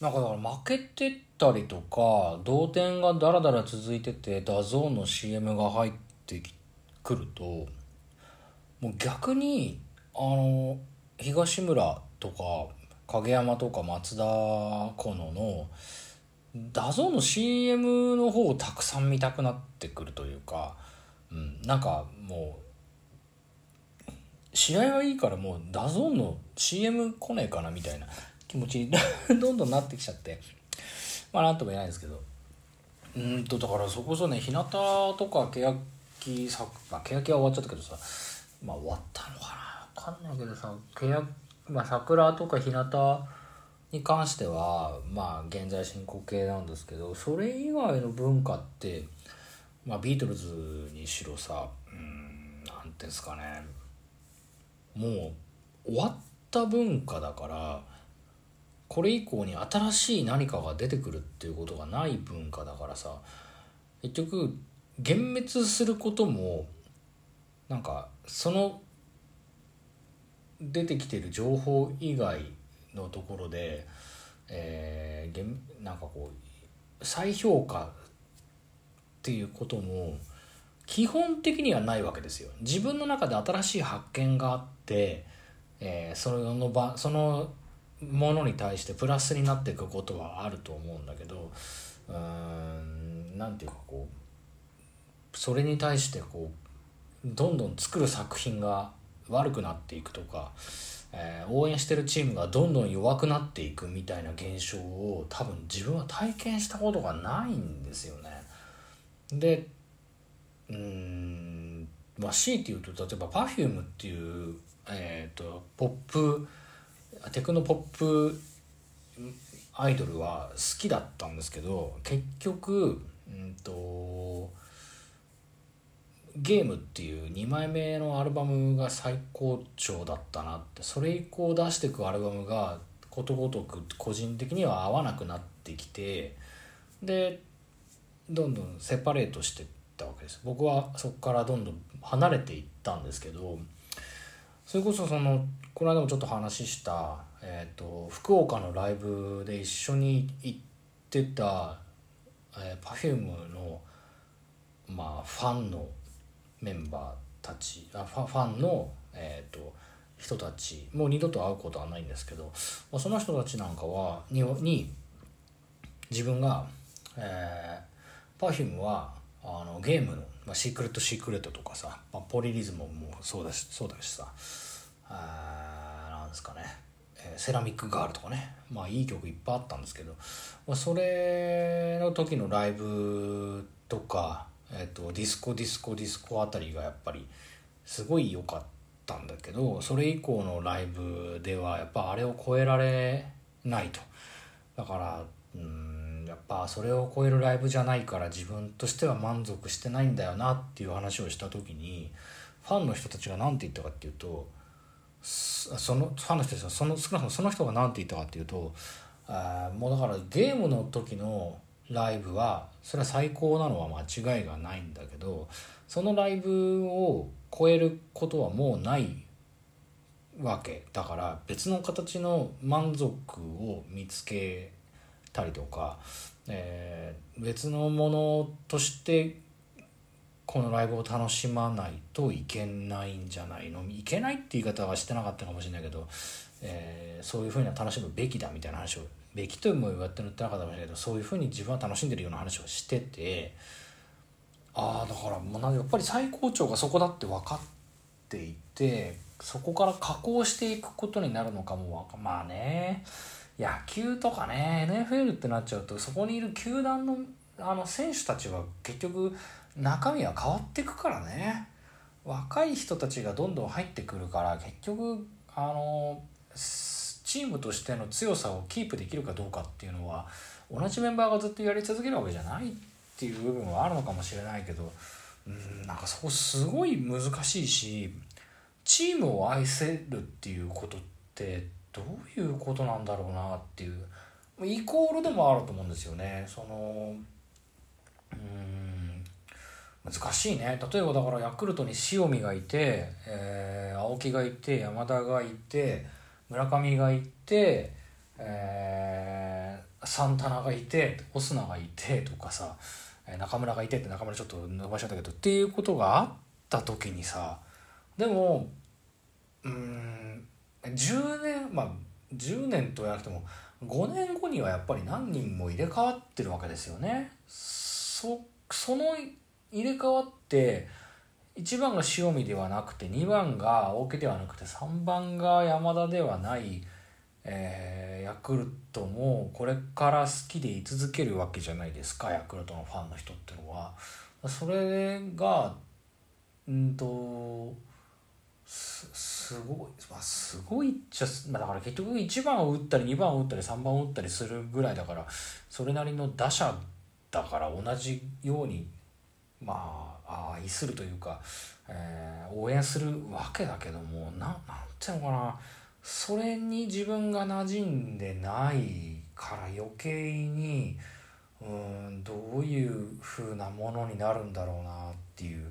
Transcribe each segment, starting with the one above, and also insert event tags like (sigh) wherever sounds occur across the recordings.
なんかだから負けてったりとか同点がダラダラ続いててダゾーンの CM が入ってくるともう逆にあの東村とか影山とか松田好乃のダゾーンの CM の方をたくさん見たくなってくるというか、うん、なんかもう試合はいいからもうダゾーンの CM 来ねえかなみたいな気持ちに (laughs) どんどんなってきちゃって。まあなんとも言えないですけど。うんとだからそこそね日向とか欅さ、まあ、欅は終わっちゃったけどさ。まあ終わったのかな。分かんないけどさ欅、まあ、桜とか日向に関してはまあ現在進行形なんですけどそれ以外の文化ってまあビートルズにしろさうんなんていうんですかね。もう終わった文化だからこれ以降に新しい何かが出てくるっていうことがない文化だからさ結局幻滅することもなんかその出てきてる情報以外のところで、えー、なんかこう再評価っていうことも基本的にはないわけですよ。自分の中で新しい発見があって、えー、その場そのものに対してプラスになっていくことはあると思うんだけどうーんなんていうかこうそれに対してこうどんどん作る作品が悪くなっていくとか、えー、応援してるチームがどんどん弱くなっていくみたいな現象を多分自分は体験したことがないんですよね。でうんまあ強いて言うと例えば Perfume っていう、えーとポップテクノポップアイドルは好きだったんですけど結局、うんと、ゲームっていう2枚目のアルバムが最高潮だったなってそれ以降出してくアルバムがことごとく個人的には合わなくなってきてでどんどんセパレートしてったわけです。僕はそこからどんどん離れていったんですけどそれこそそのこの間もちょっと話した、えーと、福岡のライブで一緒に行ってた、えー、Perfume の、まあ、ファンのメンバーたちあファファンの、えーと、人たちもう二度と会うことはないんですけど、まあ、その人たちなんかはにに自分が、えー、Perfume はあのゲームの、まあ、シークレットシークレットとかさ、まあ、ポリリズムもそうだしそうだしさ。あなんですかね、えー、セラミックガールとかね。まあいい曲いっぱいあったんですけど、まあ、それの時のライブとか、えーと、ディスコディスコディスコあたりがやっぱりすごい良かったんだけどそれ以降のライブではやっぱあれを超えられないと。だからうんっぱそれを超えるライブじゃないから自分としては満足してないんだよなっていう話をした時にファンの人たちが何て言ったかっていうとそのファンの人たちはその少なくともその人が何て言ったかっていうとあもうだからゲームの時のライブはそれは最高なのは間違いがないんだけどそのライブを超えることはもうないわけ。だから別の形の満足を見つけたりとか、えー、別のものとしてこのライブを楽しまないといけないんじゃないの？いけないって言い方はしてなかったかもしれないけど、えー、そういうふうには楽しむべきだみたいな話をべきとも言われてなかったかもしれないけどそういうふうに自分は楽しんでるような話をしててああだからもうなんやっぱり最高潮がそこだって分かっていてそこから加工していくことになるのかもまあね。野球とかね NFL ってなっちゃうとそこにいる球団のあの選手たちは結局中身は変わってくからね。若い人たちがどんどん入ってくるから結局あのチームとしての強さをキープできるかどうかっていうのは同じメンバーがずっとやり続けるわけじゃないっていう部分はあるのかもしれないけどうんなんかそこすごい難しいしチームを愛せるっていうことってどういうことなんだろうなっていうイコールでもあると思うんですよね。そのうん難しいね例えばだからヤクルトに塩見がいて、えー、青木がいて山田がいて村上がいて、えサンタナがいてオスナがいてとかさ中村がいてって中村ちょっと伸ばしちゃったけどっていうことがあった時にさでもうん10年まあ10年とやなくても5年後にはやっぱり何人も入れ替わってるわけですよね。そその入れ替わって1番が塩見ではなくて2番が大家ではなくて3番が山田ではない、えー、ヤクルトもこれから好きでい続けるわけじゃないですかヤクルトのファンの人ってのは。それがうんとすすごい、まあ、すごいっちゃ、まあ、だから結局1番を打ったり2番を打ったり3番を打ったりするぐらいだからそれなりの打者だから同じようにまあ愛するというか、えー、応援するわけだけどもななんていうのかなそれに自分が馴染んでないから余計にうんどういう風なものになるんだろうなっていう。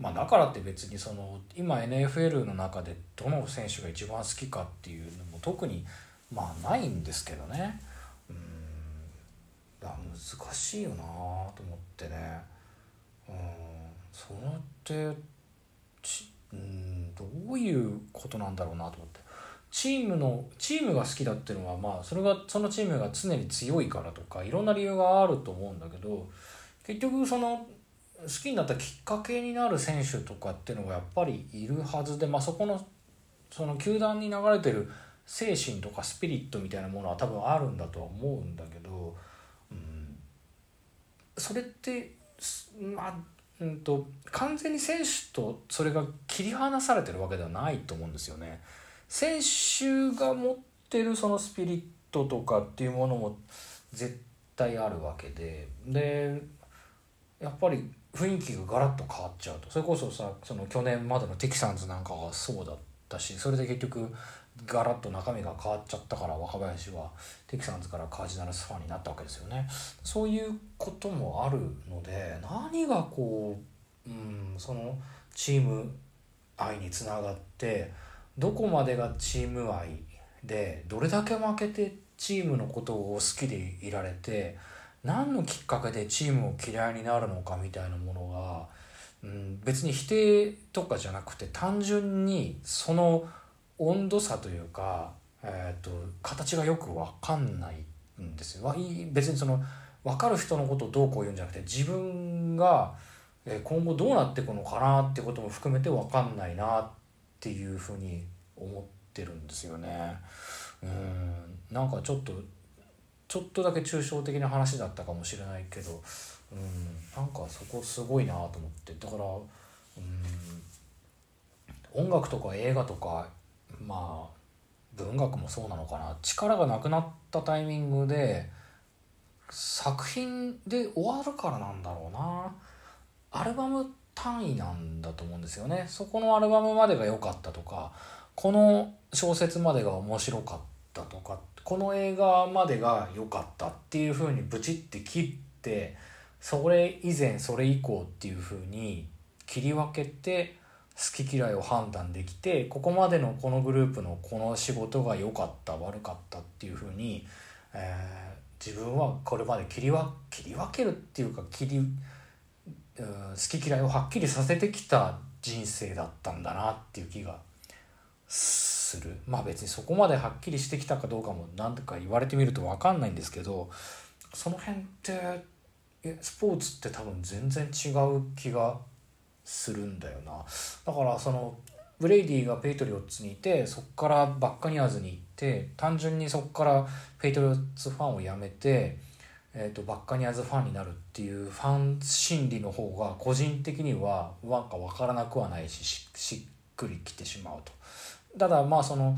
まあ、だからって別にその今 NFL の中でどの選手が一番好きかっていうのも特にまあないんですけどね。うん。難しいよなと思ってね。うん。それってうんどういうことなんだろうなと思って。チームのチームが好きだっていうのはまあそれがそのチームが常に強いからとかいろんな理由があると思うんだけど結局その好きになったきっかけになる選手とかっていうのがやっぱりいるはずで、まあ、そこのその球団に流れてる精神とかスピリットみたいなものは多分あるんだとは思うんだけど、うん、それってまあうんと完全に選手とそれが切り離されてるわけではないと思うんですよね。選手が持ってるそのスピリットとかっていうものも絶対あるわけででやっぱり雰囲気がガラッと変わっちゃうとそれこそさその去年までのテキサンズなんかがそうだったしそれで結局ガラッと中身が変わっちゃったから若林はテキサンズからカージナルスファンになったわけですよね。そういうこともあるので何がこう、うん、そのチーム愛につながってどこまでがチーム愛でどれだけ負けてチームのことを好きでいられて。何のきっかけでチームを嫌いになるのかみたいなものが、うん、別に否定とかじゃなくて単純にその温度差というか、えーと、形がよく分かんないんですよ。別にその分かる人のことをどうこう言うんじゃなくて自分が今後どうなっていくのかなってことも含めて分かんないなっていうふうに思ってるんですよね。うんなんかちょっとちょっとだけ抽象的な話だったかもしれないけど、うん、なんかそこすごいなと思って。だから、うん、音楽とか映画とかまあ文学もそうなのかな。力がなくなったタイミングで作品で終わるからなんだろうな。アルバム単位なんだと思うんですよね。そこのアルバムまでが良かったとかこの小説までが面白かったとかこの映画までが良かったっていう風にブチって切ってそれ以前それ以降っていう風に切り分けて好き嫌いを判断できてここまでのこのグループのこの仕事が良かった悪かったっていう風に、えー、自分はこれまで切りわ切り分けるっていうか切り、好き嫌いをはっきりさせてきた人生だったんだなっていう気がするするまあ別にそこまではっきりしてきたかどうかも何とか言われてみると分かんないんですけどその辺ってえスポーツって多分全然違う気がするんだよなだからそのブレイディがペイトリオッツにいてそっからバッカニアーズに行って単純にそっからペイトリオッツファンを辞めて、えー、とバッカニアーズファンになるっていうファン心理の方が個人的にはなんか分からなくはないししっくりきてしまうと。ただまあその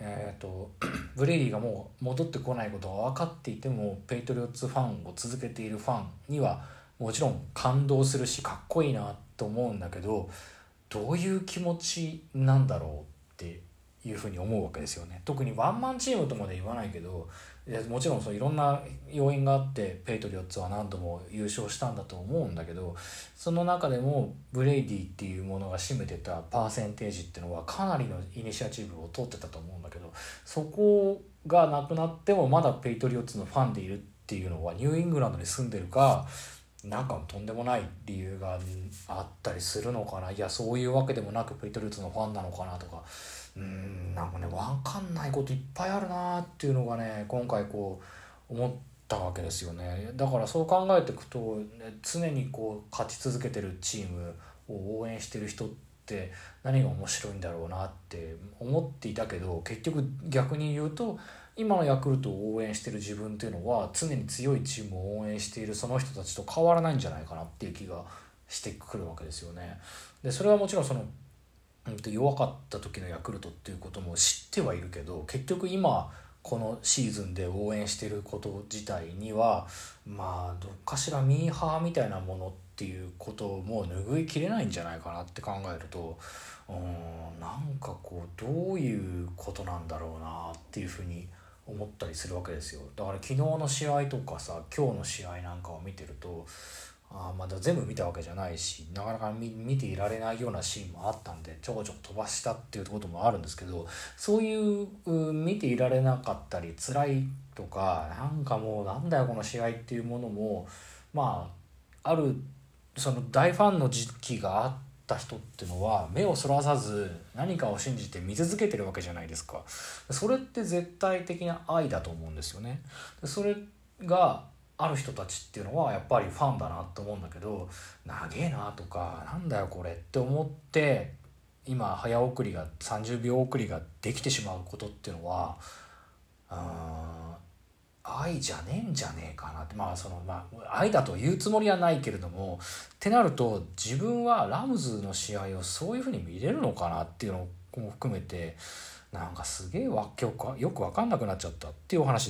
えーと、(clears throat) ブレイディがもう戻ってこないことが分かっていてもペイトリオッツファンを続けているファンにはもちろん感動するしかっこいいなと思うんだけどどういう気持ちなんだろうっていうふうに思うわけですよね。特にワンマンチームとまで言わないけどもちろんそういろんな要因があってペイトリオッツは何度も優勝したんだと思うんだけどその中でもブレイディっていうものが占めてたパーセンテージっていうのはかなりのイニシアチブを取ってたと思うんだけどそこがなくなってもまだペイトリオッツのファンでいるっていうのはニューイングランドに住んでるかなんかとんでもない理由があったりするのかな。いやそういうわけでもなくペイトリオッツのファンなのかなとかうんなんかね分かんないこといっぱいあるなっていうのがね今回こう思ったわけですよねだからそう考えていくと、ね、常にこう勝ち続けてるチームを応援してる人って何が面白いんだろうなって思っていたけど結局逆に言うと今のヤクルトを応援してる自分っていうのは常に強いチームを応援しているその人たちと変わらないんじゃないかなっていう気がしてくるわけですよね。でそれはもちろんその弱かった時のヤクルトっていうことも知ってはいるけど結局今このシーズンで応援してること自体にはまあどっかしらミーハーみたいなものっていうことも拭いきれないんじゃないかなって考えるとうんなんかこうどういうことなんだろうなっていうふうに思ったりするわけですよ。だから昨日の試合とかさ今日の試合なんかを見てるとあまだ全部見たわけじゃないしなかなか見ていられないようなシーンもあったんでちょこちょこ飛ばしたっていうこともあるんですけどそういう見ていられなかったり辛いとかなんかもうなんだよこの試合っていうものもまああるその大ファンの時期があった人っていうのは目をそらさず何かを信じて見続けてるわけじゃないですか。それって絶対的な愛だと思うんですよね。それがある人たちっていうのはやっぱりファンだなと思うんだけど長えなとかなんだよこれって思って今早送りが30秒送りができてしまうことっていうのはうん愛じゃねえんじゃねえかなって。まあそのまあ愛だと言うつもりはないけれどもってなると自分はラムズの試合をそういうふうに見れるのかなっていうのも含めてなんかすげえよく分かんなくなっちゃったっていうお話